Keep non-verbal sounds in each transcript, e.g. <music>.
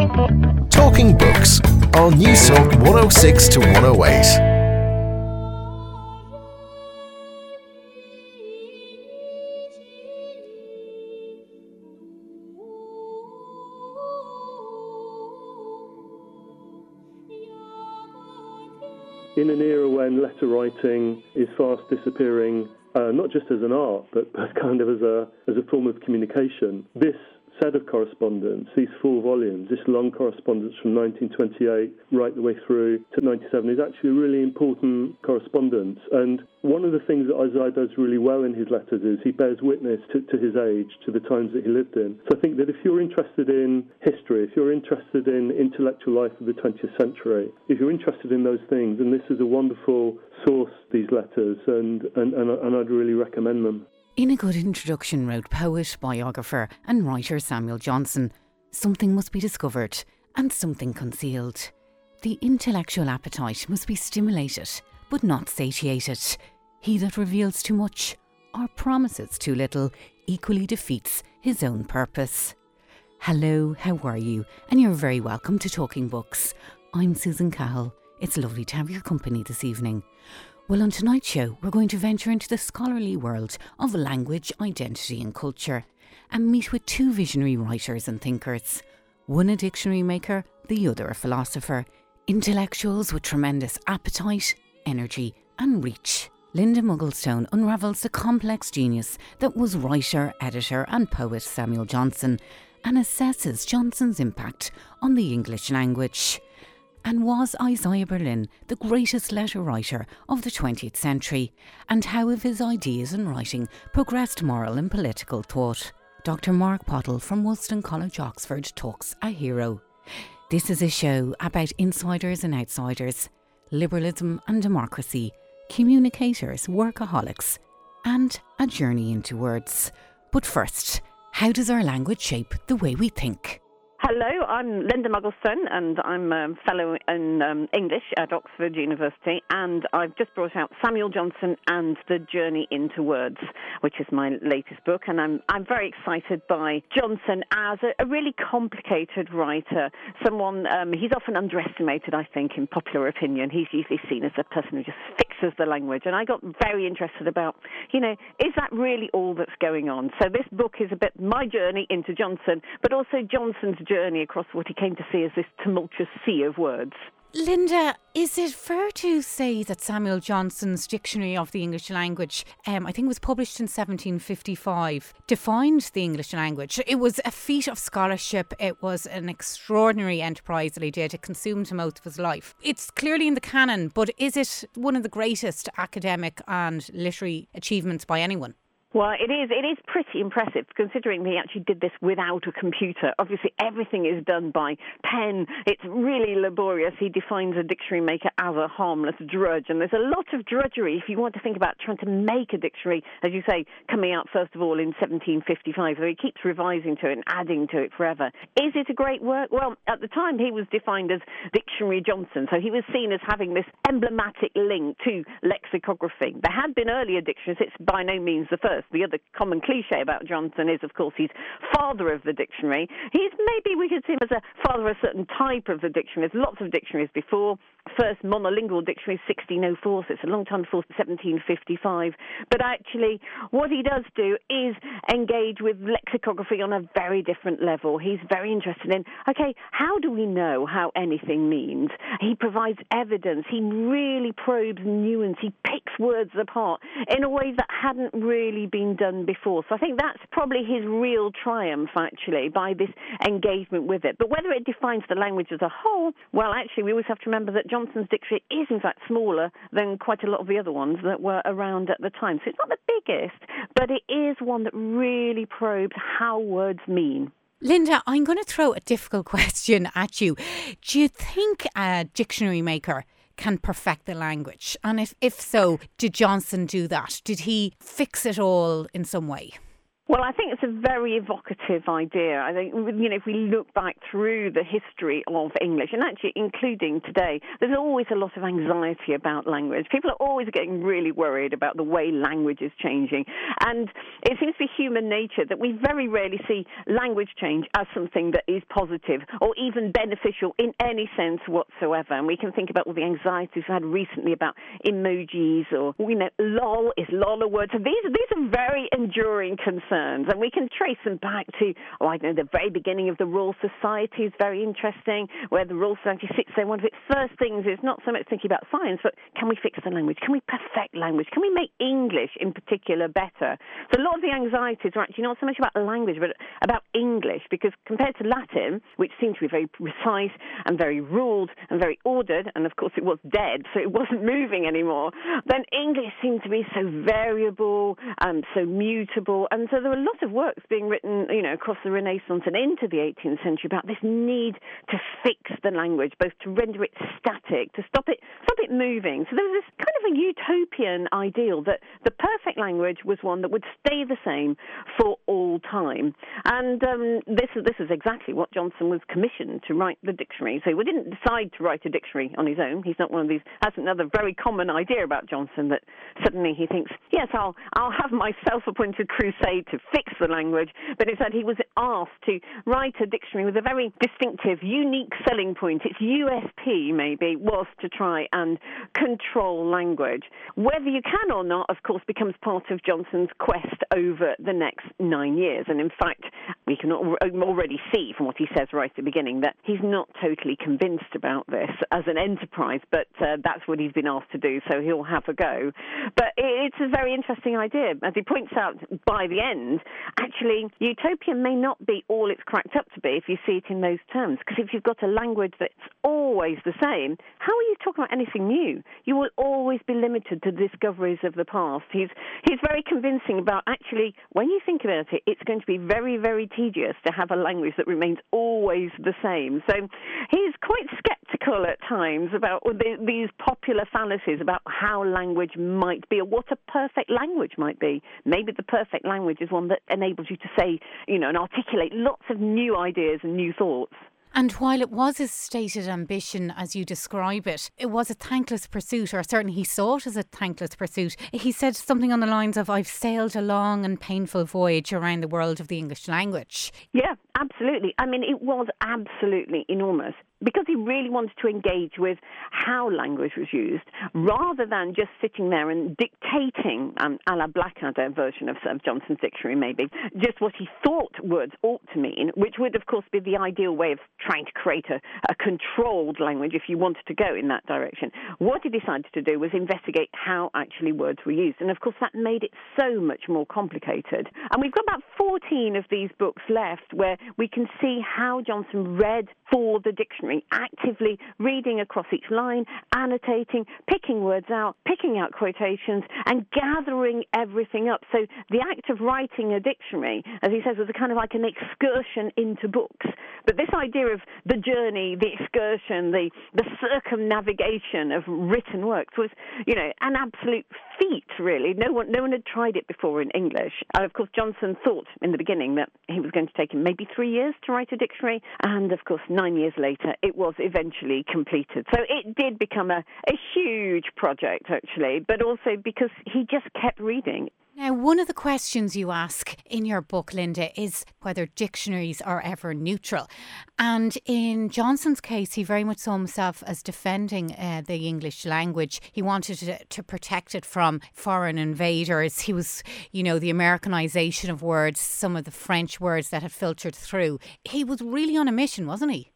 Talking Books on News Talk 106 to 108. in an era when letter writing is fast disappearing, uh, not just as an art, but, but kind of as a as a form of communication. This set of correspondence, these four volumes, this long correspondence from 1928 right the way through to 97 is actually a really important correspondence. And one of the things that Isaiah does really well in his letters is he bears witness to, to his age, to the times that he lived in. So I think that if you're interested in history, if you're interested in intellectual life of the 20th century, if you're interested in those things, then this is a wonderful source, these letters, and, and, and, and I'd really recommend them. In a good introduction, wrote poet, biographer, and writer Samuel Johnson, something must be discovered and something concealed. The intellectual appetite must be stimulated, but not satiated. He that reveals too much or promises too little equally defeats his own purpose. Hello, how are you? And you're very welcome to Talking Books. I'm Susan Cahill. It's lovely to have your company this evening. Well, on tonight's show, we're going to venture into the scholarly world of language, identity, and culture and meet with two visionary writers and thinkers. One a dictionary maker, the other a philosopher. Intellectuals with tremendous appetite, energy, and reach. Lynda Mugglestone unravels the complex genius that was writer, editor, and poet Samuel Johnson and assesses Johnson's impact on the English language. And was Isaiah Berlin the greatest letter writer of the 20th century? And how have his ideas and writing progressed moral and political thought? Dr. Mark Pottle from Wolfson College, Oxford, talks a hero. This is a show about insiders and outsiders, liberalism and democracy, communicators, workaholics, and a journey into words. But first, how does our language shape the way we think? Hello, I'm Lynda Mugglestone, and I'm a fellow in um, English at Oxford University. And I've just brought out Samuel Johnson and The Journey into Words, which is my latest book. And I'm I'm very excited by Johnson as a, a really complicated writer. Someone um, he's often underestimated, I think, in popular opinion. He's usually seen as a person who just fixes the language. And I got very interested about, you know, is that really all that's going on? So this book is a bit my journey into Johnson, but also Johnson's journey across what he came to see as this tumultuous sea of words. Lynda, is it fair to say that Samuel Johnson's Dictionary of the English Language, um, I think was published in 1755, defined the English language? It was a feat of scholarship. It was an extraordinary enterprise that he did. It consumed most of his life. It's clearly in the canon, but is it one of the greatest academic and literary achievements by anyone? Well, it is. It is pretty impressive considering he actually did this without a computer. Obviously, everything is done by pen. It's really laborious. He defines a dictionary maker as a harmless drudge, and there's a lot of drudgery if you want to think about trying to make a dictionary, as you say, coming out first of all in 1755. So he keeps revising to it and adding to it forever. Is it a great work? Well, at the time he was defined as Dictionary Johnson, so he was seen as having this emblematic link to lexicography. There had been earlier dictionaries. It's by no means the first. The other common cliche about Johnson is, of course, he's father of the dictionary. He's maybe we could see him as a father of a certain type of the dictionary. There's lots of dictionaries before. First monolingual dictionary is 1604, so it's a long time before 1755. But actually, what he does do is engage with lexicography on a very different level. He's very interested in, okay, how do we know how anything means? He provides evidence. He really probes nuance. He picks words apart in a way that hadn't really been done before. So I think that's probably his real triumph, actually, by this engagement with it. But whether it defines the language as a whole, well, actually, we always have to remember that Johnson's dictionary is, in fact, smaller than quite a lot of the other ones that were around at the time. So it's not the biggest, but it is one that really probes how words mean. Lynda, I'm going to throw a difficult <laughs> question at you. Do you think a dictionary maker can perfect the language? And if, if so, did Johnson do that? Did he fix it all in some way? Well, I think it's a very evocative idea. I think, you know, if we look back through the history of English, and actually including today, there's always a lot of anxiety about language. People are always getting really worried about the way language is changing. And it seems to be human nature that we very rarely see language change as something that is positive or even beneficial in any sense whatsoever. And we can think about all the anxieties we've had recently about emojis or, you know, lol is lol a word. So these, these are very enduring concerns concerns. And we can trace them back to, oh, I know, the very beginning of the Royal Society is very interesting, where the Royal Society sits there. One of its first things is not so much thinking about science, but can we fix the language? Can we perfect language? Can we make English in particular better? So a lot of the anxieties are actually not so much about language, but about English, because compared to Latin, which seemed to be very precise and very ruled and very ordered, and of course it was dead, so it wasn't <laughs> moving anymore, then English seemed to be so variable and so mutable, and so there were a lot of works being written, you know, across the Renaissance and into the 18th century about this need to the language, both to render it static, to stop it, stop it moving. So there was this kind of a utopian ideal that the perfect language was one that would stay the same for all time. And um, this, this is exactly what Johnson was commissioned to write the dictionary. So he didn't decide to write a dictionary on his own. He's not one of these. That's another very common idea about Johnson that suddenly he thinks, yes, I'll, I'll have my self-appointed crusade to fix the language, but instead he was asked to write a dictionary with a very distinctive, unique selling point. Its USP, maybe, was to try and control language. Whether you can or not, of course, becomes part of Johnson's quest over the next nine years. And in fact, we can already see from what he says right at the beginning that he's not totally convinced about this as an enterprise, but uh, that's what he's been asked to do, so he'll have a go. But it's a very interesting idea. As he points out by the end, actually, utopia may not be all it's cracked up to be if you see it in those terms. Because if you've got a language that's always the same, how are you talking about anything new? You will always be limited to discoveries of the past. He's, he's very convincing about actually, when you think about it, it's going to be very, very tedious to have a language that remains always the same. So he's quite skeptical at times about these popular fallacies about how language might be or what a perfect language might be. Maybe the perfect language is one that enables you to say, you know, and articulate lots of new ideas and new thoughts. And while it was his stated ambition, as you describe it, it was a thankless pursuit, or certainly he saw it as a thankless pursuit. He said something on the lines of, I've sailed a long and painful voyage around the world of the English language. Yeah, absolutely. I mean, it was absolutely enormous because he really wanted to engage with how language was used rather than just sitting there and dictating, um, a la Blackadder version of, Johnson's dictionary, maybe, just what he thought words ought to mean, which would, of course, be the ideal way of trying to create a, a controlled language if you wanted to go in that direction. What he decided to do was investigate how actually words were used. And, of course, that made it so much more complicated. And we've got about 14 of these books left where we can see how Johnson read for the dictionary, actively reading across each line, annotating, picking words out, picking out quotations, and gathering everything up. So the act of writing a dictionary, as he says, was a kind of like an excursion into books. But this idea of the journey, the excursion, the, the circumnavigation of written works was, you know, an absolute feat, really. No one, no one had tried it before in English. And of course, Johnson thought in the beginning that he was going to take him maybe three years to write a dictionary, and of course, nine years later, it was eventually completed. So it did become a, a huge project, actually, but also because he just kept reading. Now, one of the questions you ask in your book, Lynda, is whether dictionaries are ever neutral. And in Johnson's case, he very much saw himself as defending uh, the English language. He wanted to, to protect it from foreign invaders. He was, you know, the Americanization of words, some of the French words that had filtered through. He was really on a mission, wasn't he?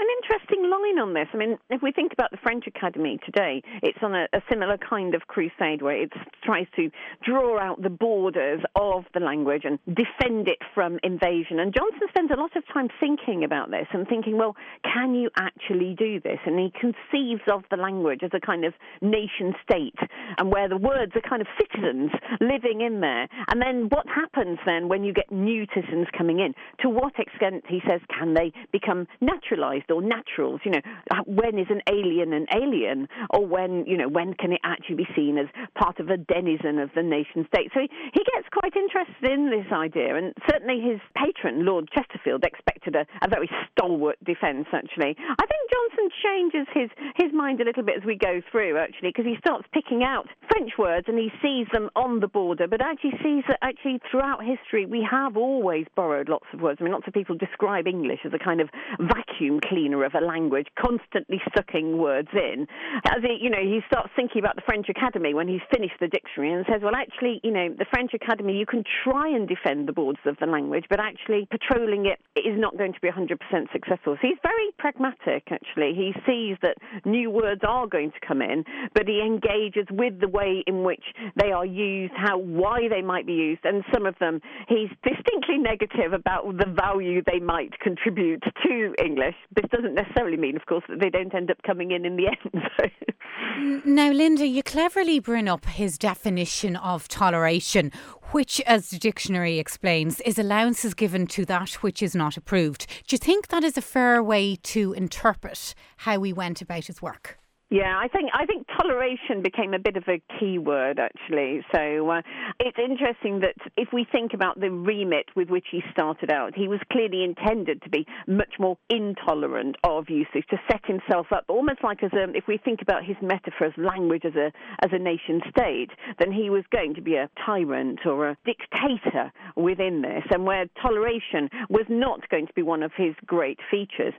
Interesting line on this. I mean, if we think about the French Academy today, it's on a, a similar kind of crusade where it tries to draw out the borders of the language and defend it from invasion. And Johnson spends a lot of time thinking about this and thinking, well, can you actually do this? And he conceives of the language as a kind of nation state and where the words are kind of citizens living in there. And then what happens then when you get new citizens coming in? To what extent, he says, can they become naturalized? Naturalized or naturals. You know, uh, when is an alien an alien, or when you know when can it actually be seen as part of a denizen of the nation state? So he, he gets quite interested in this idea, and certainly his patron Lord Chesterfield expected a, a very stalwart defence. Actually, I think Johnson changes his his mind a little bit as we go through. Actually, because he starts picking out French words and he sees them on the border, but actually sees that actually throughout history we have always borrowed lots of words. I mean, lots of people describe English as a kind of vacuum cleaner of a language, constantly sucking words in. As he, you know, he starts thinking about the French Academy when he's finished the dictionary and says, well, actually, you know, the French Academy, you can try and defend the borders of the language, but actually patrolling it is not going to be 100% successful. So he's very pragmatic, actually. He sees that new words are going to come in, but he engages with the way in which they are used, how, why they might be used, and some of them he's distinctly negative about the value they might contribute to English. Doesn't necessarily mean, of course, that they don't end up coming in in the <laughs> end. now, Lynda, you cleverly bring up his definition of toleration, which, as the dictionary explains, is allowances given to that which is not approved. Do you think that is a fair way to interpret how he went about his work? Yeah, I think I think toleration became a bit of a key word actually. So uh, it's interesting that if we think about the remit with which he started out, he was clearly intended to be much more intolerant of usage, to set himself up almost like as a. If we think about his metaphor as language as a as a nation state, then he was going to be a tyrant or a dictator within this, and where toleration was not going to be one of his great features.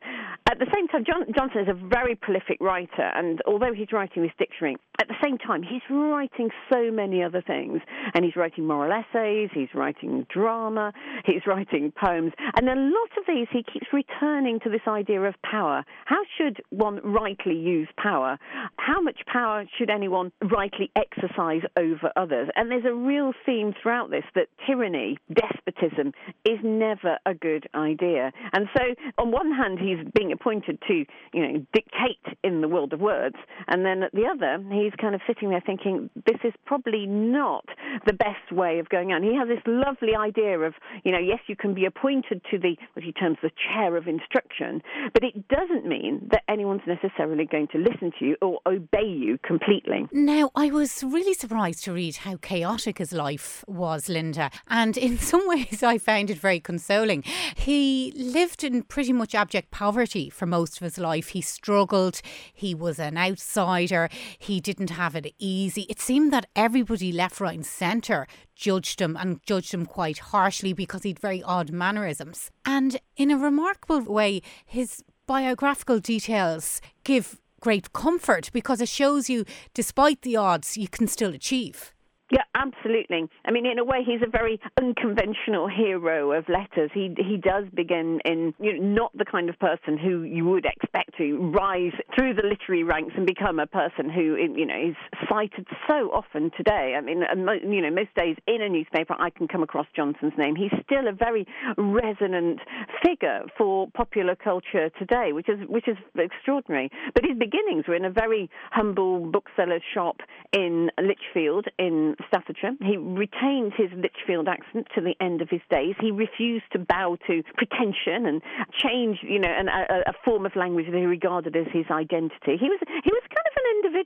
At the same time, John, Johnson is a very prolific writer and and although he's writing this dictionary, at the same time, he's writing so many other things. And he's writing moral essays, he's writing drama, he's writing poems. And a lot of these, he keeps returning to this idea of power. How should one rightly use power? How much power should anyone rightly exercise over others? And there's a real theme throughout this that tyranny, despotism, is never a good idea. And so, on one hand, he's being appointed to, you know, dictate in the world of words words. And then at the other, he's kind of sitting there thinking, this is probably not the best way of going on. He has this lovely idea of, you know, yes, you can be appointed to the, what he terms the chair of instruction, but it doesn't mean that anyone's necessarily going to listen to you or obey you completely. Now, I was really surprised to read how chaotic his life was, Lynda, and in <laughs> some ways I found it very consoling. He lived in pretty much abject poverty for most of his life. He struggled. He was an outsider. He didn't have it easy. It seemed that everybody left, right, and centre judged him and judged him quite harshly because he'd very odd mannerisms. And in a remarkable way, his biographical details give great comfort because it shows you, despite the odds, you can still achieve. Yeah, absolutely. I mean, in a way, he's a very unconventional hero of letters. He he does begin in you know, not the kind of person who you would expect to rise through the literary ranks and become a person who you know is cited so often today. I mean, you know, most days in a newspaper, I can come across Johnson's name. He's still a very resonant figure for popular culture today, which is which is extraordinary. But his beginnings were in a very humble bookseller's shop in Lichfield in Staffordshire. He retained his Lichfield accent to the end of his days. He refused to bow to pretension and change, you know, an, a, a, form of language that he regarded as his identity. He was he was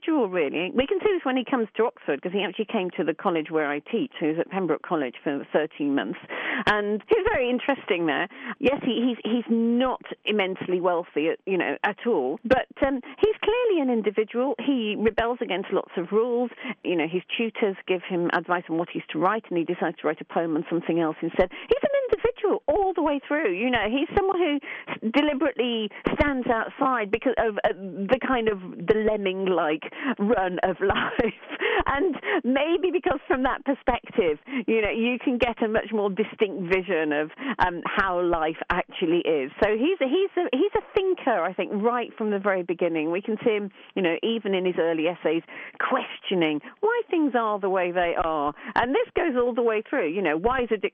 individual, really. We can see this when he comes to Oxford because he actually came to the college where I teach. Was at Pembroke College for 13 months, and he's very interesting there. Yes, he, he's he's not immensely wealthy, you know, at all, but um, he's clearly an individual. He rebels against lots of rules. You know, his tutors give him advice on what he's to write, and he decides to write a poem on something else instead. He's an individual all the way through. You know, he's someone who deliberately stands outside because of uh, the kind of the lemming-like run of <laughs> life, and maybe because from that perspective, you know, you can get a much more distinct vision of um, how life actually is. So he's a, he's a, he's a thinker, I think, right from the very beginning. We can see him, you know, even in his early essays, questioning why things are the way they are. And this goes all the way through. You know, why is a